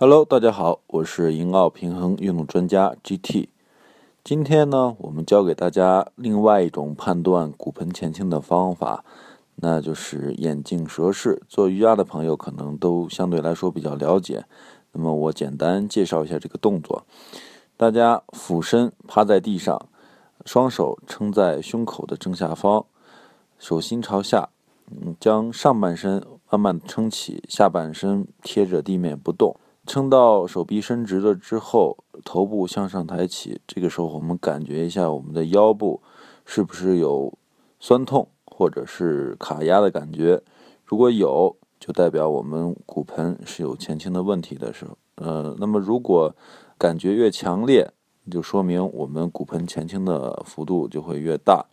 Hello，大家好，我是银奥平衡运动专家 GT。今天呢，我们教给大家另外一种判断骨盆前倾的方法，那就是眼镜蛇式。做瑜伽的朋友可能都相对来说比较了解。那么我简单介绍一下这个动作：大家俯身趴在地上，双手撑在胸口的正下方，手心朝下，嗯，将上半身慢慢撑起，下半身贴着地面不动。撑到手臂伸直了之后，头部向上抬起。这个时候，我们感觉一下我们的腰部是不是有酸痛或者是卡压的感觉？如果有，就代表我们骨盆是有前倾的问题的时候。呃，那么如果感觉越强烈，就说明我们骨盆前倾的幅度就会越大。